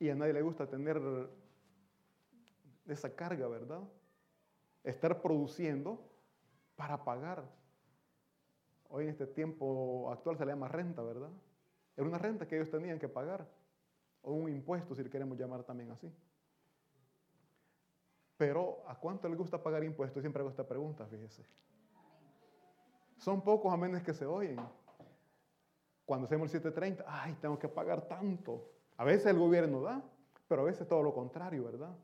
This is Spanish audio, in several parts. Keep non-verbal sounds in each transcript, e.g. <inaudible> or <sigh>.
Y a nadie le gusta tener esa carga, ¿verdad? Estar produciendo para pagar. Hoy en este tiempo actual se le llama renta, ¿verdad? Era una renta que ellos tenían que pagar, o un impuesto, si le queremos llamar también así. Pero ¿a cuánto le gusta pagar impuestos? Siempre hago esta pregunta, fíjese. Son pocos menos que se oyen. Cuando hacemos el 730, ay, tengo que pagar tanto. A veces el gobierno da, pero a veces todo lo contrario, ¿verdad?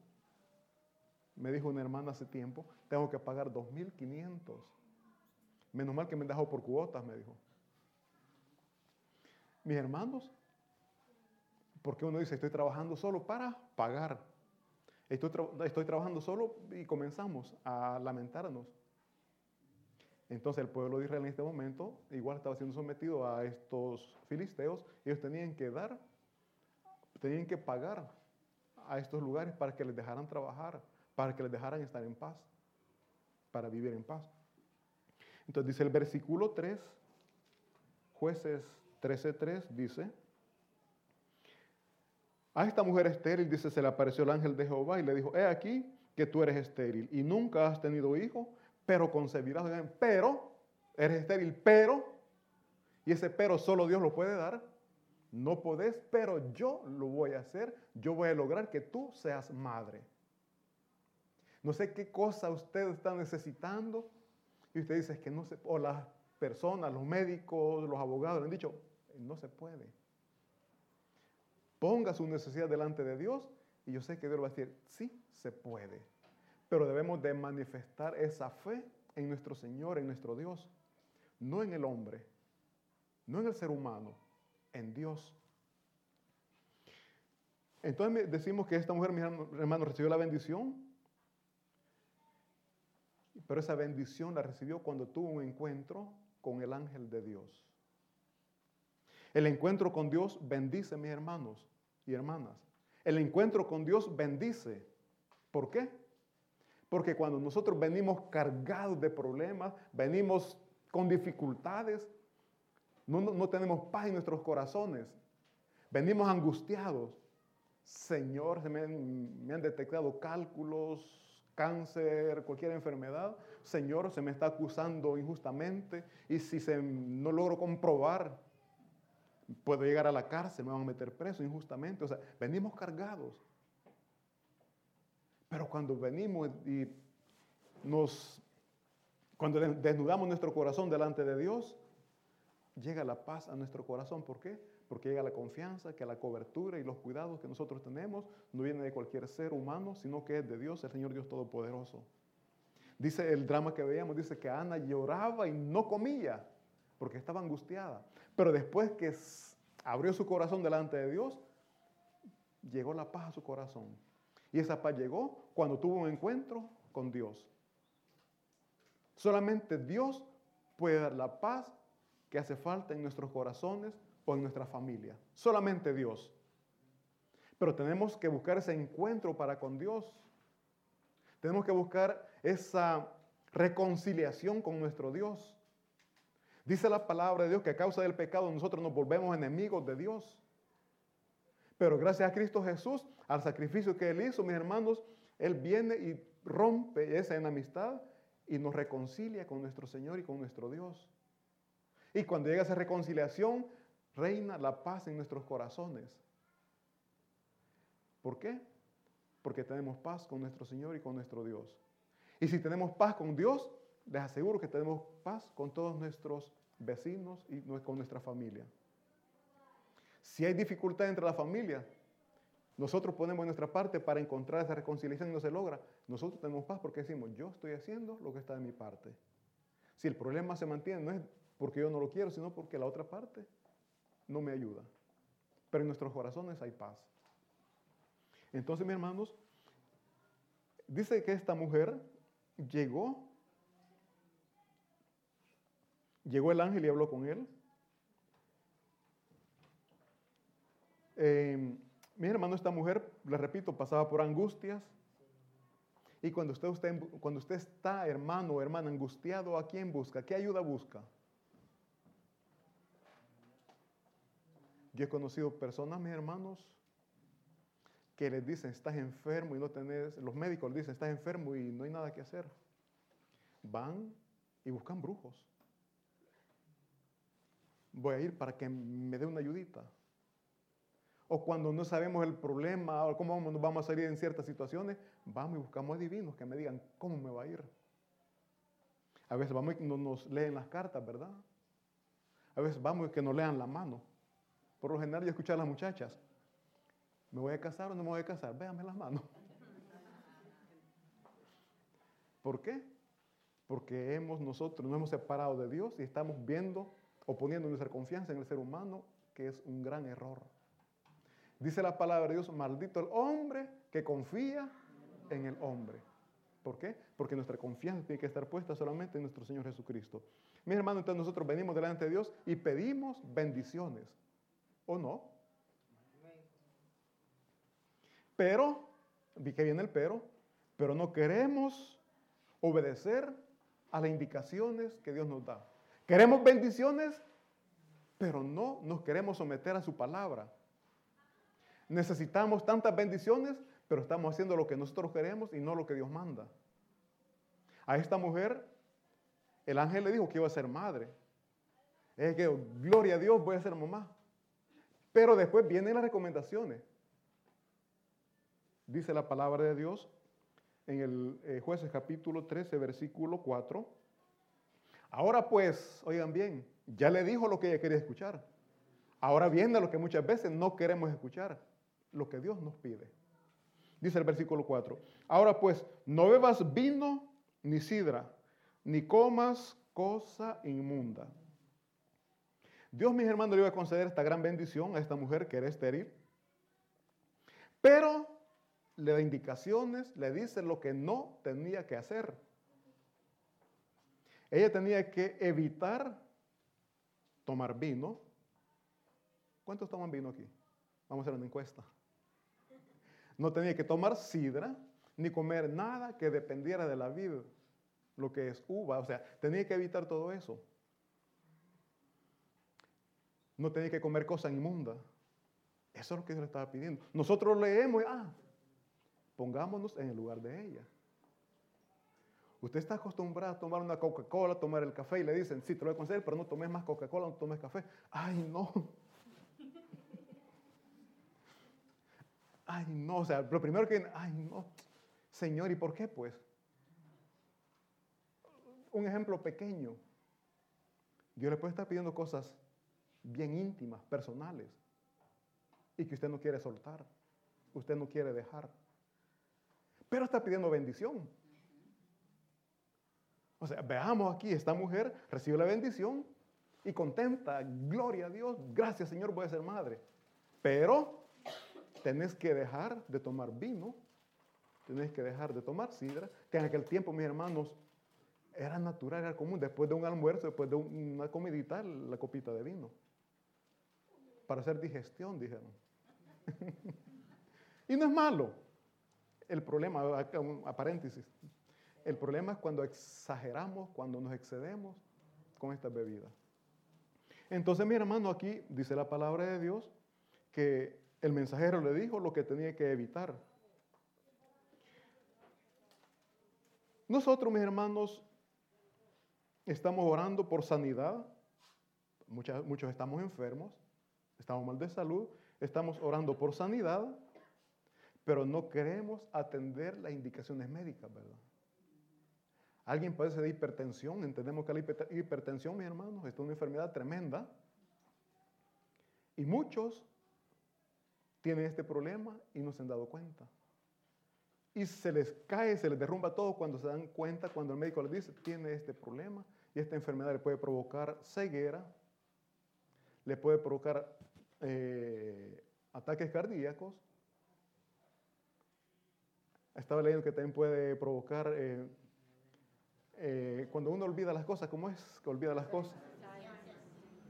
Me dijo una hermana hace tiempo, tengo que pagar 2.500. Menos mal que me dejado por cuotas, me dijo. Mis hermanos, porque uno dice, estoy trabajando solo para pagar. Estoy, estoy trabajando solo y comenzamos a lamentarnos. Entonces el pueblo de Israel en este momento igual estaba siendo sometido a estos filisteos. Ellos tenían que dar, tenían que pagar a estos lugares para que les dejaran trabajar, para que les dejaran estar en paz, para vivir en paz. Entonces dice el versículo 3, jueces 13.3 dice, a esta mujer estéril, dice, se le apareció el ángel de Jehová y le dijo, he aquí que tú eres estéril y nunca has tenido hijo, pero concebirás. Pero, eres estéril, pero, y ese pero solo Dios lo puede dar. No podés, pero yo lo voy a hacer. Yo voy a lograr que tú seas madre. No sé qué cosa usted está necesitando. Y usted dice que no se, o las personas, los médicos, los abogados le han dicho, no se puede. Ponga su necesidad delante de Dios y yo sé que Dios va a decir, sí, se puede. Pero debemos de manifestar esa fe en nuestro Señor, en nuestro Dios, no en el hombre, no en el ser humano, en Dios. Entonces decimos que esta mujer, mi hermano, recibió la bendición, pero esa bendición la recibió cuando tuvo un encuentro con el ángel de Dios. El encuentro con Dios bendice, mis hermanos y hermanas. El encuentro con Dios bendice. ¿Por qué? Porque cuando nosotros venimos cargados de problemas, venimos con dificultades, no, tenemos paz en nuestros corazones, venimos angustiados. Señor, se me, me han detectado cálculos, cáncer, cualquier enfermedad. Señor, se me está acusando injustamente y si se, no logro comprobar puedo llegar a la cárcel, me van a meter preso injustamente. O sea, venimos cargados. Pero cuando venimos y nos, cuando desnudamos nuestro corazón delante de Dios, llega la paz a nuestro corazón. ¿Por qué? Porque llega la confianza, que la cobertura y los cuidados que nosotros tenemos no vienen de cualquier ser humano, sino que es de Dios, el Señor Dios Todopoderoso. Dice el drama que veíamos, dice que Ana lloraba y no comía porque estaba angustiada. Pero después que abrió su corazón delante de Dios, llegó la paz a su corazón. Y esa paz llegó cuando tuvo un encuentro con Dios. Solamente Dios puede dar la paz que hace falta en nuestros corazones o en nuestra familia. Solamente Dios. Pero tenemos que buscar ese encuentro para con Dios. Tenemos que buscar esa reconciliación con nuestro Dios. Dice la palabra de Dios que a causa del pecado nosotros nos volvemos enemigos de Dios. Pero gracias a Cristo Jesús, al sacrificio que Él hizo, mis hermanos, Él viene y rompe esa enemistad y nos reconcilia con nuestro Señor y con nuestro Dios. Y cuando llega esa reconciliación, reina la paz en nuestros corazones. ¿Por qué? Porque tenemos paz con nuestro Señor y con nuestro Dios. Y si tenemos paz con Dios, les aseguro que tenemos paz con todos nuestros vecinos y con nuestra familia. Si hay dificultad entre la familia, nosotros ponemos nuestra parte para encontrar esa reconciliación y no se logra. Nosotros tenemos paz porque decimos, yo estoy haciendo lo que está de mi parte. Si el problema se mantiene, no es porque yo no lo quiero, sino porque la otra parte no me ayuda. Pero en nuestros corazones hay paz. Entonces, mis hermanos, dice que esta mujer llegó Llegó el ángel y habló con él. Eh, mi hermano, esta mujer, le repito, pasaba por angustias. Y cuando usted, usted, cuando usted está, hermano o hermana, angustiado, ¿a quién busca? ¿Qué ayuda busca? Yo he conocido personas, mis hermanos, que les dicen, estás enfermo y no tenés, los médicos les dicen, estás enfermo y no hay nada que hacer. Van y buscan brujos. Voy a ir para que me dé una ayudita. O cuando no sabemos el problema o cómo nos vamos a salir en ciertas situaciones, vamos y buscamos a divinos que me digan cómo me va a ir. A veces vamos y no nos leen las cartas, ¿verdad? A veces vamos y que nos lean la mano. Por lo general yo escucho a las muchachas, ¿me voy a casar o no me voy a casar? Véanme las manos. <laughs> ¿Por qué? Porque hemos nosotros nos hemos separado de Dios y estamos viendo o poniendo nuestra confianza en el ser humano, que es un gran error. Dice la palabra de Dios, maldito el hombre que confía en el hombre. ¿Por qué? Porque nuestra confianza tiene que estar puesta solamente en nuestro Señor Jesucristo. Mi hermano, entonces nosotros venimos delante de Dios y pedimos bendiciones. ¿O no? Pero, vi que viene el pero, pero no queremos obedecer a las indicaciones que Dios nos da. Queremos bendiciones, pero no nos queremos someter a su palabra. Necesitamos tantas bendiciones, pero estamos haciendo lo que nosotros queremos y no lo que Dios manda. A esta mujer, el ángel le dijo que iba a ser madre. Es que, gloria a Dios, voy a ser mamá. Pero después vienen las recomendaciones. Dice la palabra de Dios en el eh, jueces capítulo 13, versículo 4. Ahora pues, oigan bien, ya le dijo lo que ella quería escuchar. Ahora viene lo que muchas veces no queremos escuchar lo que Dios nos pide. Dice el versículo 4. Ahora pues, no bebas vino ni sidra, ni comas cosa inmunda. Dios, mis hermanos, le iba a conceder esta gran bendición a esta mujer que era estéril, pero le da indicaciones, le dice lo que no tenía que hacer. Ella tenía que evitar tomar vino. ¿Cuántos toman vino aquí? Vamos a hacer una encuesta. No tenía que tomar sidra ni comer nada que dependiera de la vida, lo que es uva. O sea, tenía que evitar todo eso. No tenía que comer cosas inmundas. Eso es lo que Dios le estaba pidiendo. Nosotros leemos, ah, pongámonos en el lugar de ella. Usted está acostumbrado a tomar una Coca-Cola, tomar el café y le dicen, sí, te lo voy a conceder, pero no tomes más Coca-Cola, no tomes café. Ay, no. <laughs> ay, no, o sea, lo primero que, ay, no, Señor, ¿y por qué pues? Un ejemplo pequeño. Dios le puede estar pidiendo cosas bien íntimas, personales, y que usted no quiere soltar, usted no quiere dejar. Pero está pidiendo bendición. O sea, veamos aquí, esta mujer recibe la bendición y contenta, gloria a Dios, gracias Señor, voy a ser madre. Pero tenés que dejar de tomar vino, tenés que dejar de tomar sidra, que en aquel tiempo, mis hermanos, era natural, era común, después de un almuerzo, después de una comidita, la copita de vino. Para hacer digestión, dijeron. <laughs> y no es malo. El problema, a paréntesis, el problema es cuando exageramos, cuando nos excedemos con esta bebida. Entonces, mi hermano, aquí dice la palabra de Dios que el mensajero le dijo lo que tenía que evitar. Nosotros, mis hermanos, estamos orando por sanidad. muchos estamos enfermos, estamos mal de salud, estamos orando por sanidad, pero no queremos atender las indicaciones médicas, ¿verdad? Alguien padece de hipertensión, entendemos que la hipertensión, mis hermanos, es una enfermedad tremenda. Y muchos tienen este problema y no se han dado cuenta. Y se les cae, se les derrumba todo cuando se dan cuenta, cuando el médico les dice, tiene este problema y esta enfermedad le puede provocar ceguera, le puede provocar eh, ataques cardíacos. Estaba leyendo que también puede provocar, eh, eh, cuando uno olvida las cosas, ¿cómo es que olvida las cosas?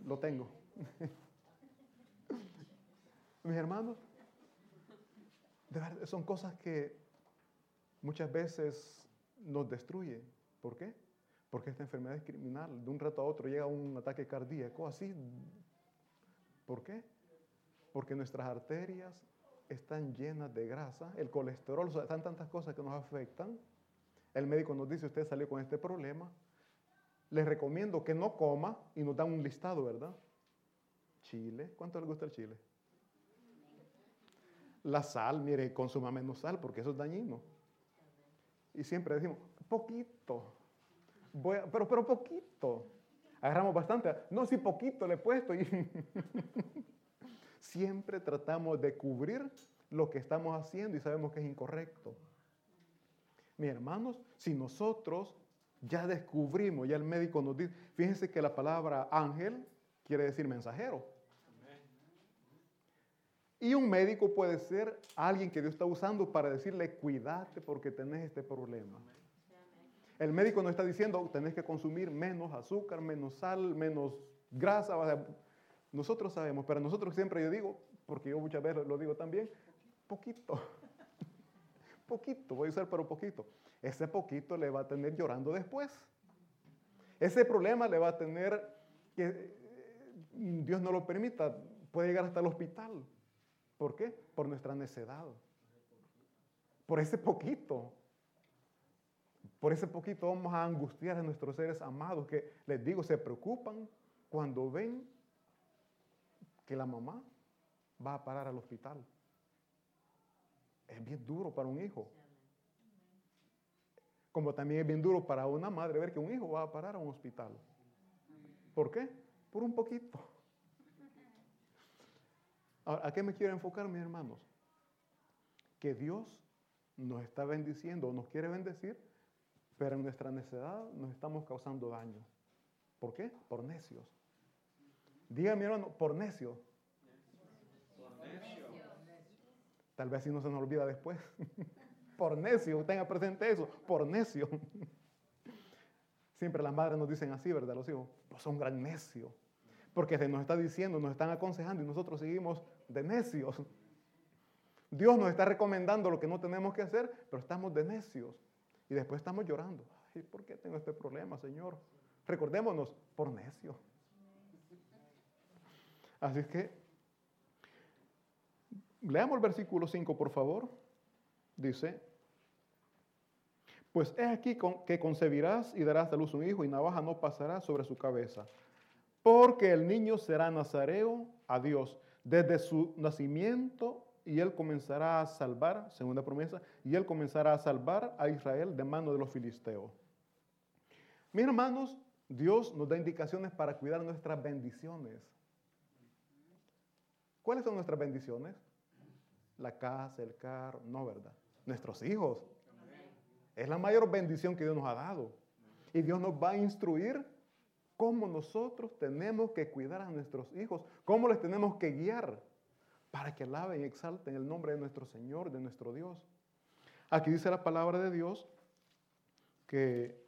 Lo tengo. <laughs> Mis hermanos, son cosas que muchas veces nos destruyen. ¿Por qué? Porque esta enfermedad es criminal. De un rato a otro llega un ataque cardíaco, así. ¿Por qué? Porque nuestras arterias están llenas de grasa, el colesterol, están tantas cosas que nos afectan. El médico nos dice, usted salió con este problema. Les recomiendo que no coma y nos dan un listado, ¿verdad? Chile, ¿cuánto le gusta el chile? La sal, mire, consuma menos sal porque eso es dañino. Y siempre decimos, poquito, pero, pero poquito. Agarramos bastante. No, sí, poquito le he puesto. Y <laughs> siempre tratamos de cubrir lo que estamos haciendo y sabemos que es incorrecto. Mis hermanos, si nosotros ya descubrimos, ya el médico nos dice, fíjense que la palabra ángel quiere decir mensajero. Y un médico puede ser alguien que Dios está usando para decirle, cuídate porque tenés este problema. El médico no está diciendo, tenés que consumir menos azúcar, menos sal, menos grasa. Nosotros sabemos, pero nosotros siempre yo digo, porque yo muchas veces lo digo también, poquito. <laughs> poquito, voy a usar pero poquito. Ese poquito le va a tener llorando después. Ese problema le va a tener, que eh, Dios no lo permita, puede llegar hasta el hospital. ¿Por qué? Por nuestra necedad. Por ese poquito. Por ese poquito vamos a angustiar a nuestros seres amados que, les digo, se preocupan cuando ven que la mamá va a parar al hospital. Es bien duro para un hijo. Como también es bien duro para una madre ver que un hijo va a parar a un hospital. ¿Por qué? Por un poquito. ¿A qué me quiero enfocar, mis hermanos? Que Dios nos está bendiciendo, nos quiere bendecir, pero en nuestra necedad nos estamos causando daño. ¿Por qué? Por necios. Diga mi hermano, por necio. Tal vez si no se nos olvida después. <laughs> por necio, tenga presente eso, por necio. Siempre las madres nos dicen así, ¿verdad? Los hijos, pues son gran necio. Porque se nos está diciendo, nos están aconsejando y nosotros seguimos de necios. Dios nos está recomendando lo que no tenemos que hacer, pero estamos de necios. Y después estamos llorando. Ay, ¿por qué tengo este problema, Señor? Recordémonos, por necio. Así que, leamos el versículo 5, por favor. Dice, pues es aquí que concebirás y darás a luz un hijo y navaja no pasará sobre su cabeza porque el niño será nazareo a Dios desde su nacimiento y él comenzará a salvar, segunda promesa, y él comenzará a salvar a Israel de mano de los filisteos. Mis hermanos, Dios nos da indicaciones para cuidar nuestras bendiciones. ¿Cuáles son nuestras bendiciones? La casa, el carro, no, ¿verdad? Nuestros hijos. Es la mayor bendición que Dios nos ha dado. Y Dios nos va a instruir cómo nosotros tenemos que cuidar a nuestros hijos, cómo les tenemos que guiar para que alaben y exalten el nombre de nuestro Señor, de nuestro Dios. Aquí dice la palabra de Dios que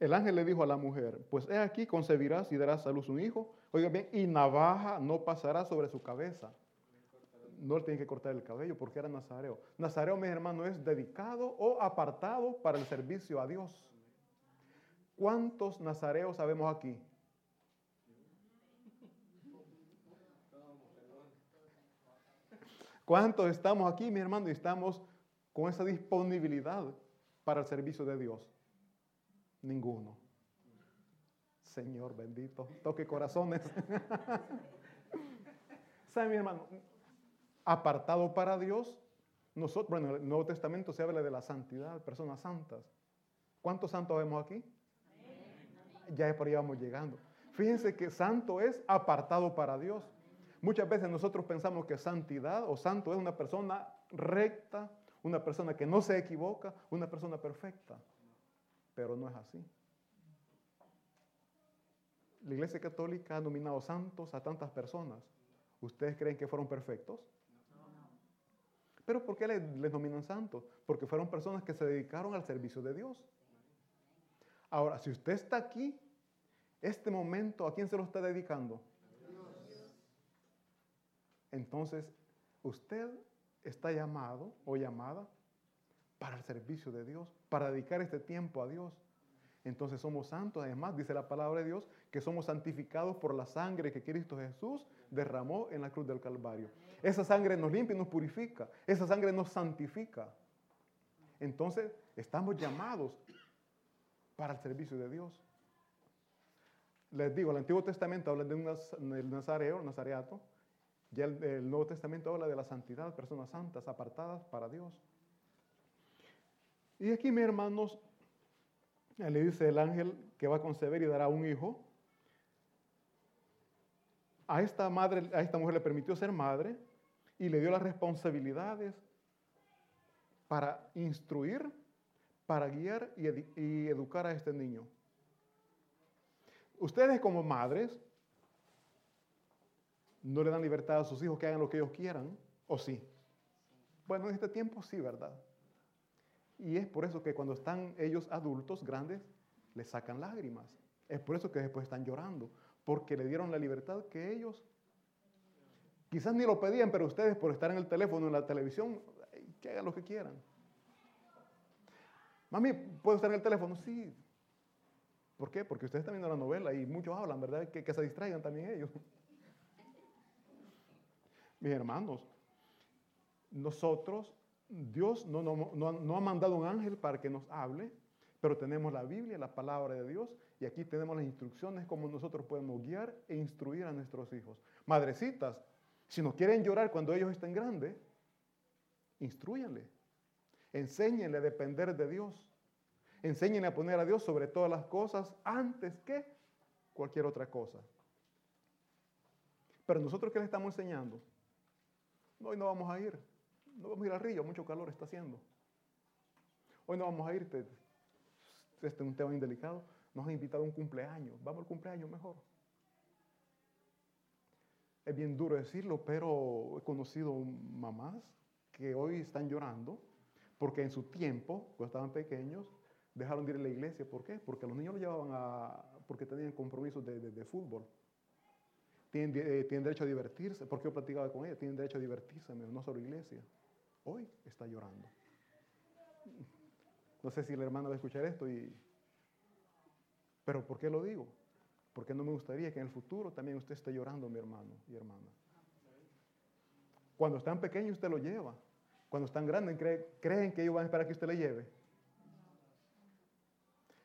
el ángel le dijo a la mujer, pues he aquí concebirás y darás a luz un hijo, oiga bien, y navaja no pasará sobre su cabeza. No le tiene que cortar el cabello porque era nazareo. Nazareo, mis hermanos, es dedicado o apartado para el servicio a Dios. ¿Cuántos nazareos sabemos aquí? ¿Cuántos estamos aquí, mi hermano, y estamos con esa disponibilidad para el servicio de Dios? Ninguno. Señor bendito, toque corazones. <laughs> ¿Sabe, mi hermano? Apartado para Dios, nosotros, bueno, en el Nuevo Testamento se habla de la santidad, personas santas. ¿Cuántos santos vemos aquí? ya por ahí vamos llegando. Fíjense que santo es apartado para Dios. Muchas veces nosotros pensamos que santidad o santo es una persona recta, una persona que no se equivoca, una persona perfecta. Pero no es así. La Iglesia Católica ha nominado santos a tantas personas. ¿Ustedes creen que fueron perfectos? ¿Pero por qué les, nominan santos? Porque fueron personas que se dedicaron al servicio de Dios. Ahora, si usted está aquí, este momento, ¿a quién se lo está dedicando? Entonces, usted está llamado o llamada para el servicio de Dios, para dedicar este tiempo a Dios. entonces somos santos. Además, dice la palabra de Dios, que somos santificados por la sangre que Cristo Jesús derramó en la cruz del Calvario. Esa sangre nos limpia y nos purifica. Esa sangre nos santifica. Entonces, estamos llamados para el servicio de Dios. Les digo, el Antiguo Testamento habla de un nazareo, nazareato. Ya el, Nuevo Testamento habla de la santidad, personas santas, apartadas para Dios. Y aquí, mis hermanos, le dice el ángel que va a conceber y dará un hijo. A esta, madre, a esta mujer le permitió ser madre y le dio las responsabilidades para instruir, para guiar y educar a este niño. Ustedes como madres no le dan libertad a sus hijos que hagan lo que ellos quieran, ¿o sí? Bueno, en este tiempo sí, ¿verdad? Y es por eso que cuando están ellos adultos, grandes, les sacan lágrimas. Es por eso que después están llorando, porque le dieron la libertad que ellos quizás ni lo pedían, pero ustedes por estar en el teléfono, en la televisión, que hagan lo que quieran. Mami, ¿puedo estar en el teléfono? Sí. ¿Por qué? Porque ustedes están viendo la novela y muchos hablan, ¿verdad? Que, que se distraigan también ellos. Mis hermanos, nosotros Dios no, ha mandado un ángel para que nos hable, pero tenemos la Biblia, la palabra de Dios, y aquí tenemos las instrucciones como nosotros podemos guiar e instruir a nuestros hijos. Madrecitas, si no quieren llorar cuando ellos estén grandes, instruyanle. Enséñenle a depender de Dios. Enséñenle a poner a Dios sobre todas las cosas antes que cualquier otra cosa. Pero nosotros qué le estamos enseñando? Hoy no vamos a ir no vamos a ir al río, mucho calor está haciendo. Hoy no vamos a ir, este es un tema indelicado, nos han invitado a un cumpleaños, vamos al cumpleaños mejor. Es bien duro decirlo, pero he conocido mamás que hoy están llorando porque en su tiempo, cuando estaban pequeños, dejaron de ir a la iglesia. ¿Por qué? Porque los niños los llevaban a, porque tenían compromisos de, fútbol. Tienen, eh, tienen, derecho a divertirse, porque yo platicaba con ella, tienen derecho a divertirse, no solo iglesia hoy está llorando. No sé si el hermano va a escuchar esto, y, pero ¿por qué lo digo? Porque no me gustaría que en el futuro también usted esté llorando, mi hermano y hermana. Cuando están pequeños usted lo lleva. Cuando están grandes creen que ellos van a esperar que usted le lleve.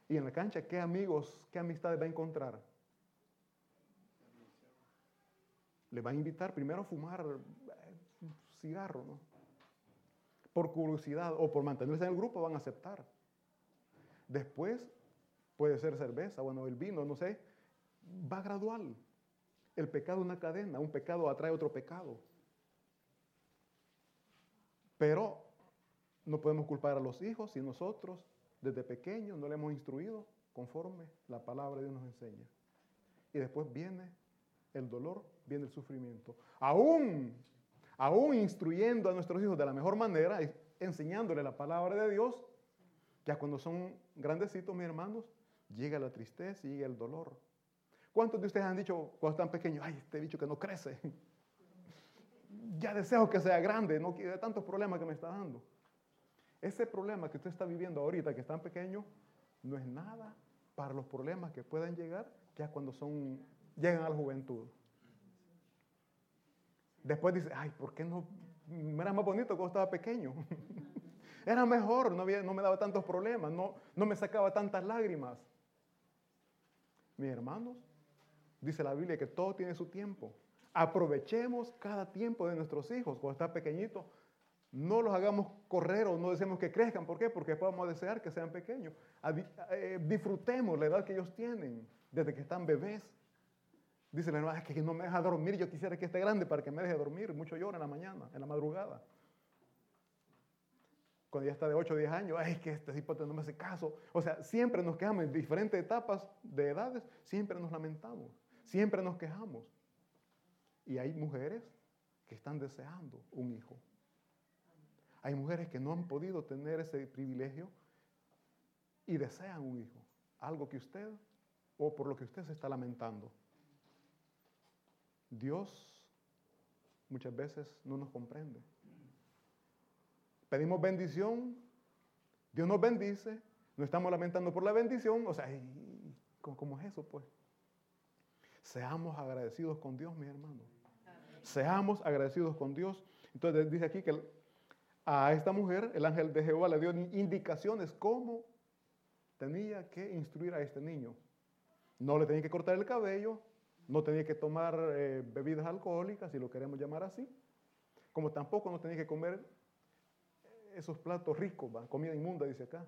Y en la cancha, ¿qué amigos, qué amistades va a encontrar? Le va a invitar primero a fumar un eh, cigarro, ¿no? por curiosidad o por mantenerse en el grupo van a aceptar. Después puede ser cerveza, bueno, el vino, no sé, va gradual. El pecado es una cadena, un pecado atrae otro pecado. Pero no podemos culpar a los hijos si nosotros desde pequeños no le hemos instruido conforme la palabra de Dios nos enseña. Y después viene el dolor, viene el sufrimiento. Aún aún instruyendo a nuestros hijos de la mejor manera, enseñándole la palabra de Dios, ya cuando son grandecitos, mis hermanos, llega la tristeza y llega el dolor. ¿Cuántos de ustedes han dicho cuando están pequeños, ay, este bicho que no crece? <laughs> ya deseo que sea grande, no quiere tantos problemas que me está dando. Ese problema que usted está viviendo ahorita, que es tan pequeño, no es nada para los problemas que puedan llegar ya cuando son, llegan a la juventud. Después dice, ay, ¿por qué no? Era más bonito cuando estaba pequeño. <laughs> Era mejor, no, no me daba tantos problemas, no, no me sacaba tantas lágrimas. Mis hermanos, dice la Biblia que todo tiene su tiempo. Aprovechemos cada tiempo de nuestros hijos cuando están pequeñitos. No los hagamos correr o no deseemos que crezcan. ¿Por qué? Porque podemos desear que sean pequeños. Eh, disfrutemos la edad que ellos tienen desde que están bebés. Dice la hermana, es que no me deja dormir, yo quisiera que esté grande para que me deje dormir. Mucho llora en la mañana, en la madrugada. Cuando ya está de 8 o 10 años, ay, que este tipo no me hace caso. O sea, siempre nos quejamos en diferentes etapas de edades, siempre nos lamentamos, siempre nos quejamos. Y hay mujeres que están deseando un hijo. Hay mujeres que no han podido tener ese privilegio y desean un hijo. Algo que usted o por lo que usted se está lamentando. Dios muchas veces no nos comprende. Pedimos bendición, Dios nos bendice, no estamos lamentando por la bendición, o sea, ¿cómo es eso pues? Seamos agradecidos con Dios, mis hermanos. Seamos agradecidos con Dios. Entonces dice aquí que a esta mujer el ángel de Jehová le dio indicaciones cómo tenía que instruir a este niño. No le tenía que cortar el cabello, no tenía que tomar eh, bebidas alcohólicas, si lo queremos llamar así, como tampoco no tenía que comer esos platos ricos, comida inmunda, dice acá.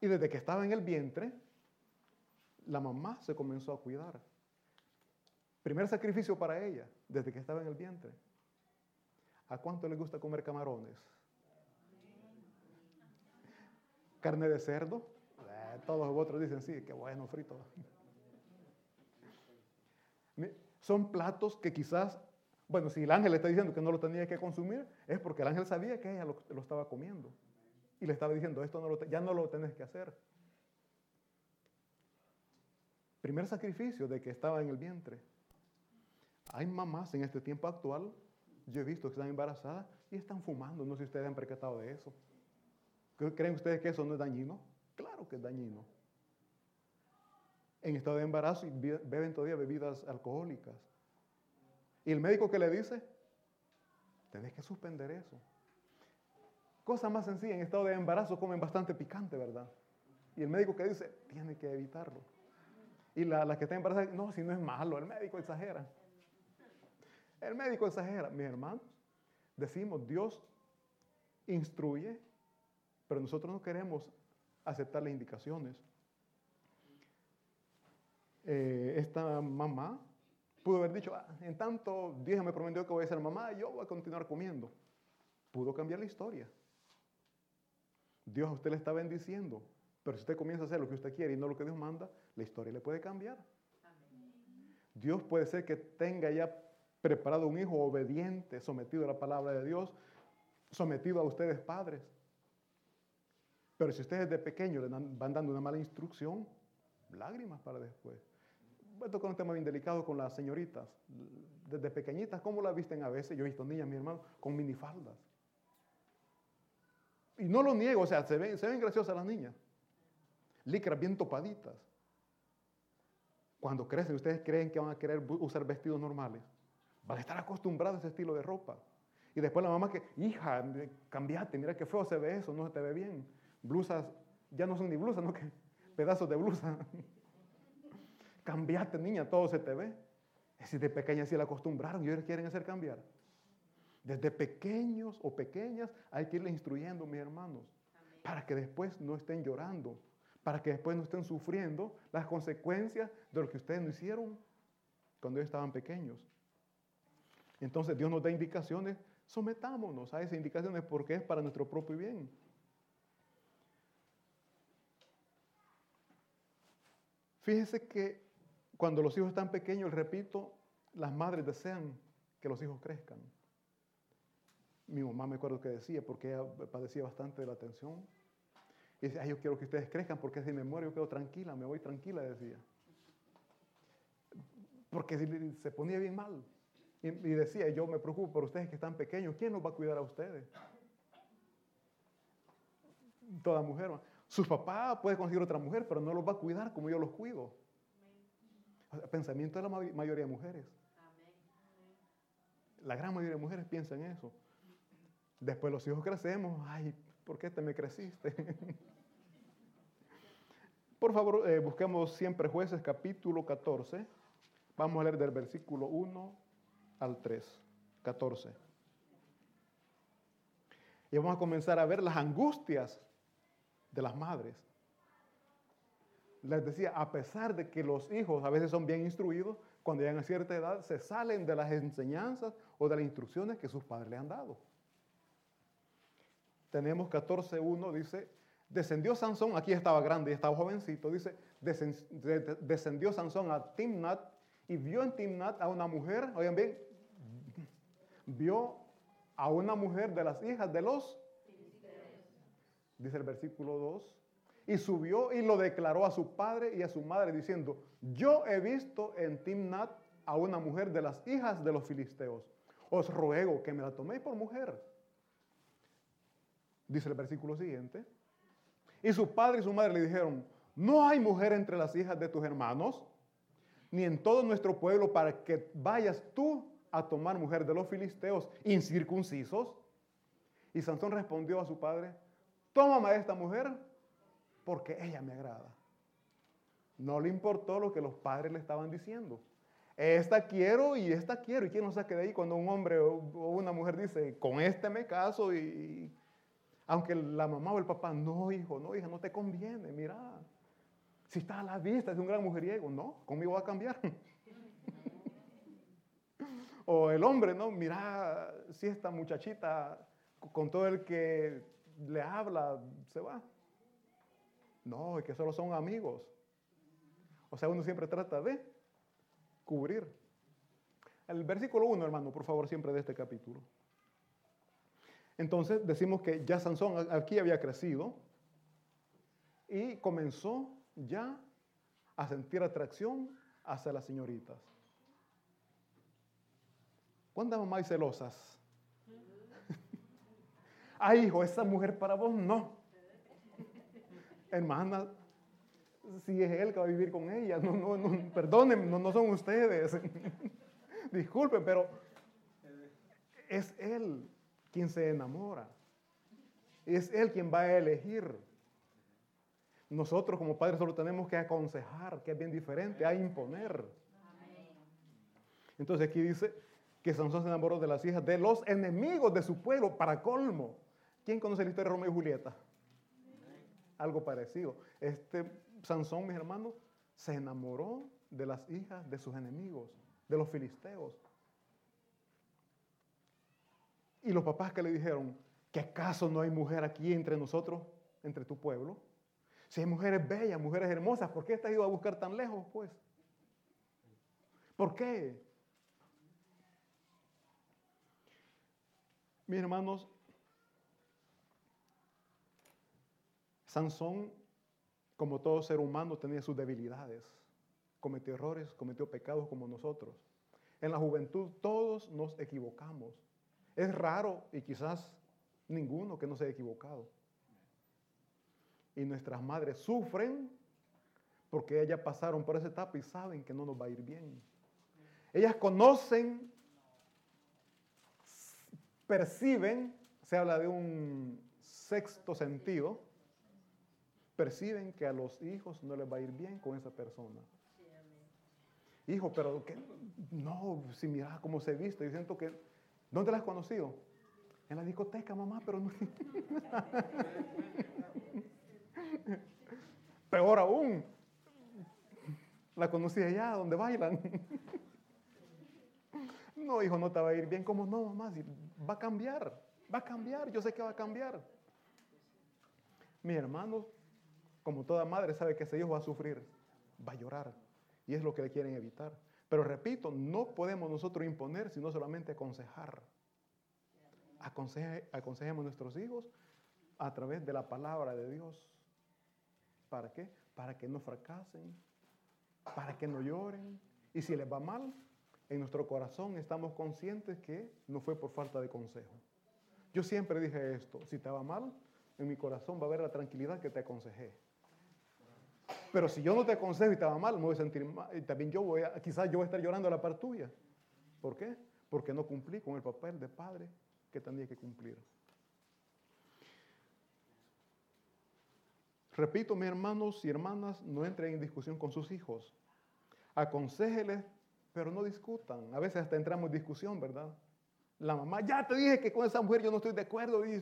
Y desde que estaba en el vientre, la mamá se comenzó a cuidar. Primer sacrificio para ella, desde que estaba en el vientre. ¿A cuánto le gusta comer camarones? ¿Carne de cerdo? Eh, todos vosotros dicen, sí, qué bueno, frito. Son platos que quizás, bueno, si el ángel le está diciendo que no lo tenía que consumir, es porque el ángel sabía que ella lo, estaba comiendo. Y le estaba diciendo, esto no ya no lo tenés que hacer. Primer sacrificio de que estaba en el vientre. Hay mamás en este tiempo actual, yo he visto que están embarazadas y están fumando. No sé si ustedes han percatado de eso. ¿Creen ustedes que eso no es dañino? Claro que es dañino. En estado de embarazo y beben todavía bebidas alcohólicas. ¿Y el médico qué le dice? Tenés que suspender eso. Cosa más sencilla, en estado de embarazo comen bastante picante, ¿verdad? Y el médico que dice, tiene que evitarlo. Y la, la que está embarazada, no, si no es malo, el médico exagera. El médico exagera. Mis hermanos, decimos, Dios instruye, pero nosotros no queremos aceptar las indicaciones. Eh, esta mamá pudo haber dicho, ah, en tanto Dios me prometió que voy a ser mamá, yo voy a continuar comiendo. Pudo cambiar la historia. Dios a usted le está bendiciendo, pero si usted comienza a hacer lo que usted quiere y no lo que Dios manda, la historia le puede cambiar. Dios puede ser que tenga ya preparado un hijo obediente, sometido a la palabra de Dios, sometido a ustedes padres. Pero si ustedes de pequeño le van dando una mala instrucción, lágrimas para después. Voy a tocar un tema bien delicado con las señoritas. Desde pequeñitas, ¿cómo la visten a veces? Yo he visto niñas, mi hermano, con minifaldas. Y no lo niego, o sea, se ven, se ven graciosas las niñas. Licras bien topaditas. Cuando crecen, ustedes creen que van a querer usar vestidos normales. Van a estar acostumbrados a ese estilo de ropa. Y después la mamá que, hija, cambiate, mira qué feo se ve eso, no se te ve bien. Blusas, ya no son ni blusas, no que <laughs> pedazos de blusa. Cambiate, niña, todo se te ve. Es decir, de pequeña sí la acostumbraron y ellos quieren hacer cambiar. Desde pequeños o pequeñas hay que irles instruyendo, mis hermanos, para que después no estén llorando, para que después no estén sufriendo las consecuencias de lo que ustedes no hicieron cuando ellos estaban pequeños. Entonces Dios nos da indicaciones, sometámonos a esas indicaciones porque es para nuestro propio bien. Fíjese que cuando los hijos están pequeños, repito, las madres desean que los hijos crezcan. Mi mamá me acuerdo que decía, porque ella padecía bastante de la atención. Y decía, yo quiero que ustedes crezcan porque si me muero yo quedo tranquila, me voy tranquila, decía. Porque se ponía bien mal. Y, decía, yo me preocupo por ustedes que están pequeños, ¿quién los va a cuidar a ustedes? Toda mujer. Sus papás puede conseguir otra mujer, pero no los va a cuidar como yo los cuido. Pensamiento de la mayoría de mujeres. La gran mayoría de mujeres piensan eso. Después los hijos crecemos, ay, ¿por qué te me creciste? <laughs> Por favor, eh, busquemos siempre jueces capítulo 14. Vamos a leer del versículo 1 al 3, 14. Y vamos a comenzar a ver las angustias de las madres. Les decía, a pesar de que los hijos a veces son bien instruidos, cuando llegan a cierta edad se salen de las enseñanzas o de las instrucciones que sus padres le han dado. Tenemos 14.1, dice, descendió Sansón, aquí estaba grande y estaba jovencito, dice, descendió Sansón a Timnat y vio en Timnat a una mujer, oigan bien, vio a una mujer de las hijas de los, dice el versículo 2, y subió y lo declaró a su padre y a su madre diciendo, yo he visto en Timnat a una mujer de las hijas de los filisteos. Os ruego que me la toméis por mujer. Dice el versículo siguiente. Y su padre y su madre le dijeron, no hay mujer entre las hijas de tus hermanos, ni en todo nuestro pueblo para que vayas tú a tomar mujer de los filisteos incircuncisos. Y Sansón respondió a su padre, tómame a esta mujer porque ella me agrada. No le importó lo que los padres le estaban diciendo. Esta quiero y esta quiero. ¿Y quién no saque de ahí cuando un hombre o una mujer dice, con este me caso y... Aunque la mamá o el papá, no hijo, no hija, no te conviene, mira. Si está a la vista, es un gran mujeriego, no, conmigo va a cambiar. <laughs> o el hombre, no, mira, si esta muchachita con todo el que le habla, se va. No, es que solo son amigos. O sea, uno siempre trata de cubrir. El versículo 1, hermano, por favor, siempre de este capítulo. Entonces decimos que ya Sansón aquí había crecido y comenzó ya a sentir atracción hacia las señoritas. ¿Cuántas mamás celosas? <laughs> Ay, hijo, esa mujer para vos no. Hermana, si es él que va a vivir con ella, no, no, perdonen, no, no son ustedes. <laughs> Disculpen, pero es él quien se enamora. Es él quien va a elegir. Nosotros como padres solo tenemos que aconsejar, que es bien diferente, a imponer. Entonces aquí dice que Sansón se enamoró de las hijas de los enemigos de su pueblo para colmo. ¿Quién conoce la historia de Romeo y Julieta? Algo parecido. Este Sansón, mis hermanos, se enamoró de las hijas de sus enemigos, de los filisteos. Y los papás que le dijeron, ¿qué acaso no hay mujer aquí entre nosotros, entre tu pueblo? Si hay mujeres bellas, mujeres hermosas, ¿por qué has ido a buscar tan lejos, pues? ¿Por qué? Mis hermanos, Sansón, como todo ser humano, tenía sus debilidades. Cometió errores, cometió pecados como nosotros. En la juventud todos nos equivocamos. Es raro y quizás ninguno que no se haya equivocado y nuestras madres sufren porque ellas pasaron por esa etapa y saben que no nos va a ir bien. Ellas conocen, perciben, se habla de un sexto sentido, perciben que a los hijos no les va a ir bien con esa persona. Hijo, pero que no, si mira cómo se viste, yo siento que, ¿dónde la has conocido? En la discoteca, mamá, pero no. <laughs> Peor aún, la conocí allá donde bailan. <laughs> No, hijo, no te va a ir bien. ¿Cómo no, mamá? Va a cambiar, va a cambiar. Yo sé que va a cambiar. Mi hermano, como toda madre, sabe que ese hijo va a sufrir, va a llorar. Y es lo que le quieren evitar. Pero repito, no podemos nosotros imponer, sino solamente aconsejar. aconsejemos a nuestros hijos a través de la palabra de Dios. ¿Para qué? Para que no fracasen, para que no lloren. Y si les va mal, en nuestro corazón estamos conscientes que no fue por falta de consejo. Yo siempre dije esto, si te va mal, en mi corazón va a haber la tranquilidad que te aconsejé. Pero si yo no te aconsejo y va mal, me voy a sentir mal. Y también yo voy a, quizás yo voy a estar llorando a la par tuya. ¿Por qué? Porque no cumplí con el papel de padre que tenía que cumplir. Repito, mis hermanos y hermanas, no entren en discusión con sus hijos. Aconséjeles, pero no discutan. A veces hasta entramos en discusión, ¿verdad? La mamá, ya te dije que con esa mujer yo no estoy de acuerdo. Y...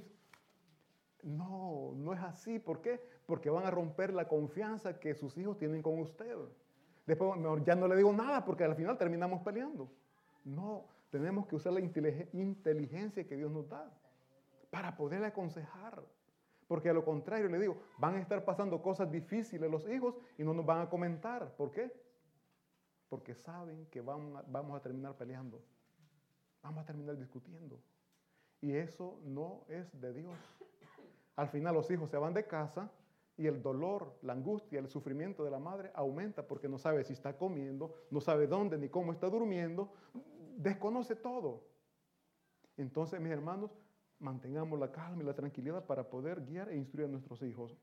No, no es así. ¿Por qué? Porque van a romper la confianza que sus hijos tienen con usted. Después ya no le digo nada porque al final terminamos peleando. No, tenemos que usar la inteligencia que Dios nos da para poderle aconsejar. Porque a lo contrario, le digo, van a estar pasando cosas difíciles los hijos y no nos van a comentar. ¿Por qué? Porque saben que vamos a, vamos a terminar peleando. Vamos a terminar discutiendo. Y eso no es de Dios. Al final los hijos se van de casa y el dolor, la angustia, el sufrimiento de la madre aumenta porque no sabe si está comiendo, no sabe dónde ni cómo está durmiendo, desconoce todo. Entonces, mis hermanos, mantengamos la calma y la tranquilidad para poder guiar e instruir a nuestros hijos.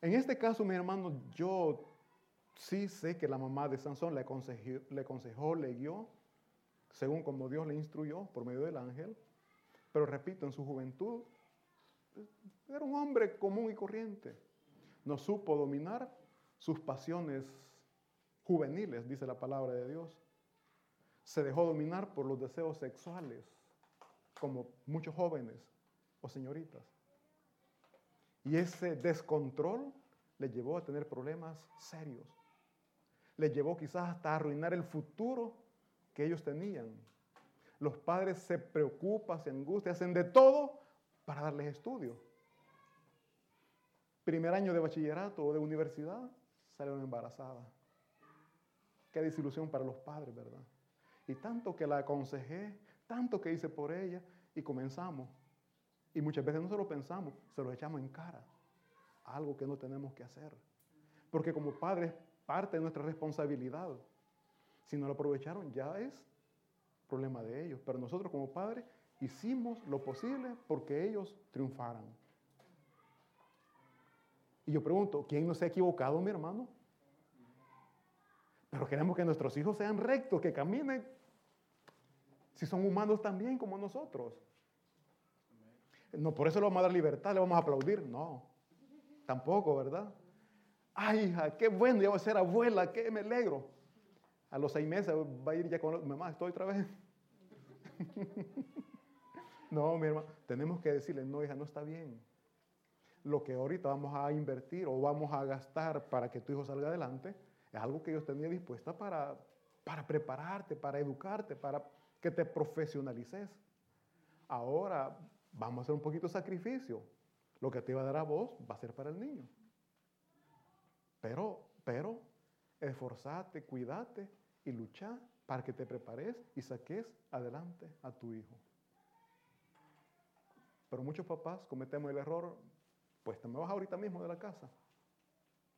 En este caso, mi hermano, yo sí sé que la mamá de Sansón le aconsejó, le, aconsejó, le guió, según como Dios le instruyó por medio del ángel. Pero repito, en su juventud era un hombre común y corriente. No supo dominar sus pasiones juveniles, dice la palabra de Dios. Se dejó dominar por los deseos sexuales, como muchos jóvenes o señoritas. Y ese descontrol le llevó a tener problemas serios. Le llevó quizás hasta arruinar el futuro que ellos tenían. Los padres se preocupan, se angustian, hacen de todo para darles estudio. Primer año de bachillerato o de universidad, salieron embarazadas. Qué desilusión para los padres, ¿verdad? Y tanto que la aconsejé, tanto que hice por ella, y comenzamos. Y muchas veces no se lo pensamos, se lo echamos en cara. Algo que no tenemos que hacer. Porque como padres, parte de nuestra responsabilidad. Si no lo aprovecharon, ya es problema de ellos. Pero nosotros como padres hicimos lo posible porque ellos triunfaran. Y yo pregunto, ¿quién no se ha equivocado, mi hermano? Pero queremos que nuestros hijos sean rectos, que caminen, si son humanos también como nosotros. No, por eso le vamos a dar libertad, le vamos a aplaudir. No, tampoco, ¿verdad? Ay, hija, qué bueno, ya voy a ser abuela, qué me alegro. A los seis meses va a ir ya con mamá, estoy otra vez. <laughs> no, mi hermano, tenemos que decirle, no, hija, no está bien. Lo que ahorita vamos a invertir o vamos a gastar para que tu hijo salga adelante es algo que Dios tenía dispuesta para, para prepararte, para educarte, para que te profesionalices. Ahora vamos a hacer un poquito de sacrificio. Lo que te va a dar a vos va a ser para el niño. Pero, pero, esforzate, cuídate y lucha para que te prepares y saques adelante a tu hijo. Pero muchos papás cometemos el error, pues te me vas ahorita mismo de la casa.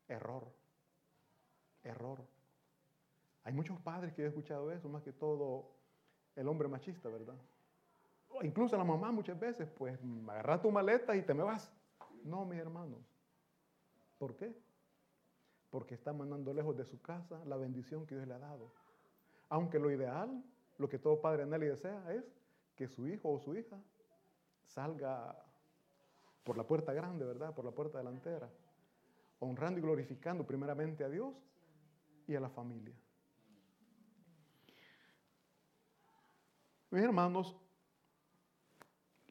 Error, error. Hay muchos padres que he escuchado eso, más que todo el hombre machista, ¿verdad? incluso la mamá muchas veces, pues agarra tu maleta y te me vas. No, mis hermanos. ¿Por qué? Porque está mandando lejos de su casa la bendición que Dios le ha dado. Aunque lo ideal, lo que todo padre en él desea es que su hijo o su hija salga por la puerta grande, ¿verdad? Por la puerta delantera, honrando y glorificando primeramente a Dios y a la familia. Mis hermanos,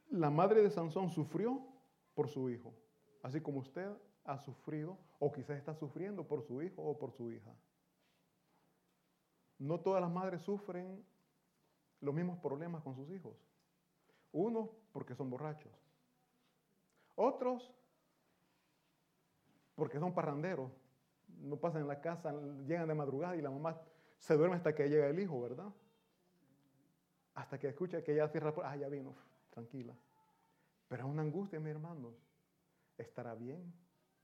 la madre de Sansón sufrió por su hijo, así como usted ha sufrido o quizás está sufriendo por su hijo o por su hija. No todas las madres sufren los mismos problemas con sus hijos. Unos porque son borrachos. Otros porque son parranderos. No pasan en la casa, llegan de madrugada y la mamá se duerme hasta que llega el hijo, ¿verdad? Hasta que escucha que ya cierra, ah, ya vino, tranquila. Pero es una angustia, mis hermanos. ¿Estará bien?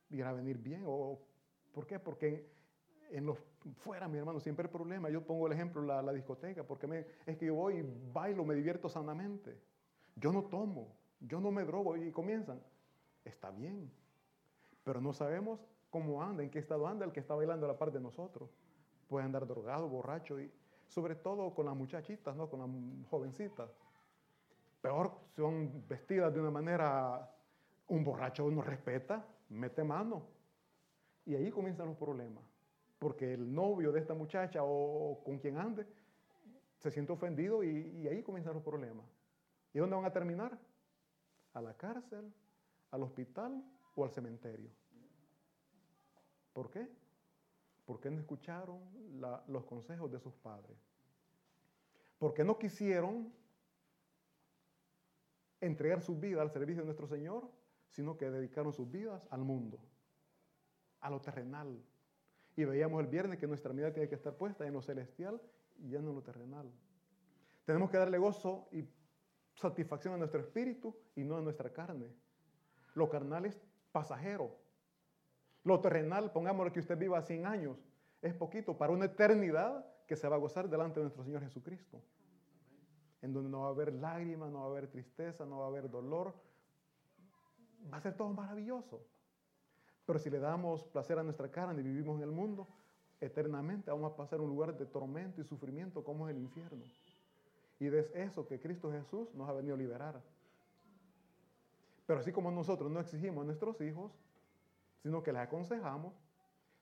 ¿Irá a venir bien? ¿O por qué? Porque en los fuera, mi hermano, siempre hay problema. Yo pongo el ejemplo, la, la discoteca, porque me, es que yo voy bailo, me divierto sanamente. Yo no tomo, yo no me drogo y comienzan. Está bien, pero no sabemos cómo anda, en qué estado anda el que está bailando a la par de nosotros. Puede andar drogado, borracho y sobre todo con las muchachitas, ¿no? con las jovencitas. Peor, son vestidas de una manera, un borracho no respeta, mete mano. Y ahí comienzan los problemas. Porque el novio de esta muchacha o con quien ande se siente ofendido y, ahí comienzan los problemas. ¿Y dónde van a terminar? A la cárcel, al hospital o al cementerio. ¿Por qué? Porque no escucharon los consejos de sus padres. Porque no quisieron entregar su vida al servicio de nuestro Señor, sino que dedicaron sus vidas al mundo, a lo terrenal. Y veíamos el viernes que nuestra mirada tiene que estar puesta en lo celestial y ya no en lo terrenal. Tenemos que darle gozo y satisfacción a nuestro espíritu y no a nuestra carne. Lo carnal es pasajero. Lo terrenal, pongámosle que usted viva 100 años, es poquito para una eternidad que se va a gozar delante de nuestro Señor Jesucristo en donde no va a haber lágrimas, no va a haber tristeza, no va a haber dolor. Va a ser todo maravilloso. Pero si le damos placer a nuestra carne y vivimos en el mundo, eternamente vamos a pasar un lugar de tormento y sufrimiento como es el infierno. Y es eso que Cristo Jesús nos ha venido a liberar. Pero así como nosotros no exigimos a nuestros hijos, sino que les aconsejamos,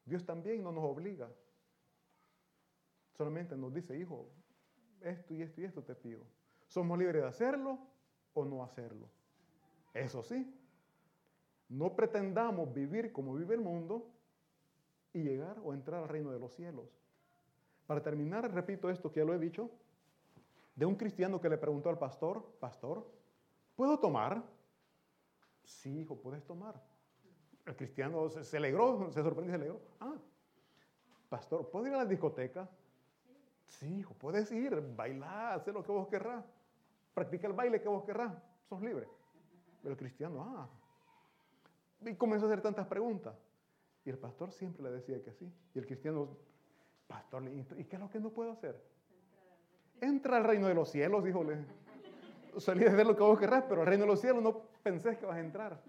Dios también no nos obliga. Solamente nos dice, hijo, esto y esto y esto te pido. Somos libres de hacerlo o no hacerlo. Eso sí, no pretendamos vivir como vive el mundo y llegar o entrar al reino de los cielos. Para terminar, repito esto que ya lo he dicho, de un cristiano que le preguntó al pastor, pastor, ¿puedo tomar? Sí, hijo, puedes tomar. El cristiano se, alegró, se sorprendió se alegró. Ah, pastor, ¿puedo ir a la discoteca? Sí, hijo, puedes ir, bailar, hacer lo que vos querrás. Practica el baile que vos querrás, sos libre. El cristiano, ah. Y comenzó a hacer tantas preguntas. Y el pastor siempre le decía que sí. Y el cristiano, pastor, ¿y qué es lo que no puedo hacer? Entra al reino de los cielos, híjole. Salí de lo que vos querrás, pero al reino de los cielos no pensés que vas a entrar.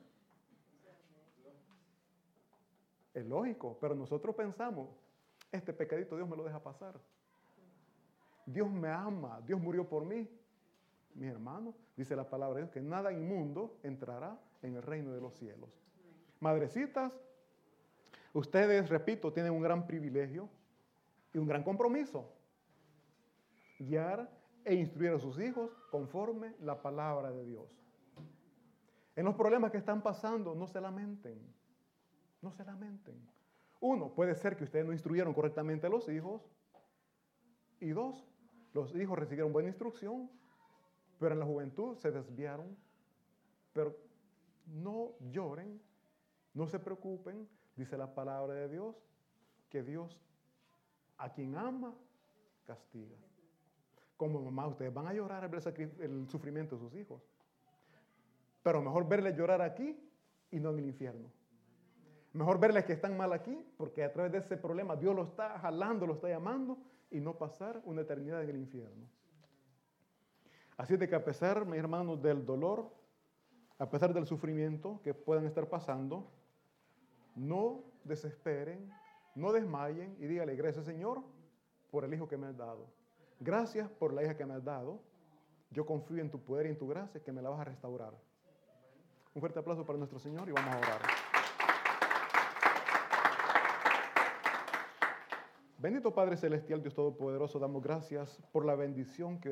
Es lógico, pero nosotros pensamos, este pecadito Dios me lo deja pasar. Dios me ama, Dios murió por mí. Mi hermano, dice la palabra de Dios, que nada inmundo entrará en el reino de los cielos. Madrecitas, ustedes, repito, tienen un gran privilegio y un gran compromiso guiar e instruir a sus hijos conforme la palabra de Dios. En los problemas que están pasando, no se lamenten. No se lamenten. Uno, puede ser que ustedes no instruyeron correctamente a los hijos. Y dos, los hijos recibieron buena instrucción, pero en la juventud se desviaron. Pero no lloren, no se preocupen, dice la palabra de Dios, que Dios a quien ama, castiga. Como mamá, ustedes van a llorar al ver el sufrimiento de sus hijos. Pero mejor verles llorar aquí y no en el infierno. Mejor verles que están mal aquí, porque a través de ese problema Dios lo está jalando, lo está llamando, y no pasar una eternidad en el infierno. Así de que a pesar, mis hermanos, del dolor, a pesar del sufrimiento que puedan estar pasando, no desesperen, no desmayen y dígale, gracias Señor por el hijo que me has dado. Gracias por la hija que me has dado. Yo confío en tu poder y en tu gracia que me la vas a restaurar. Un fuerte aplauso para nuestro Señor y vamos a orar. Bendito Padre Celestial, Dios Todopoderoso, damos gracias por la bendición que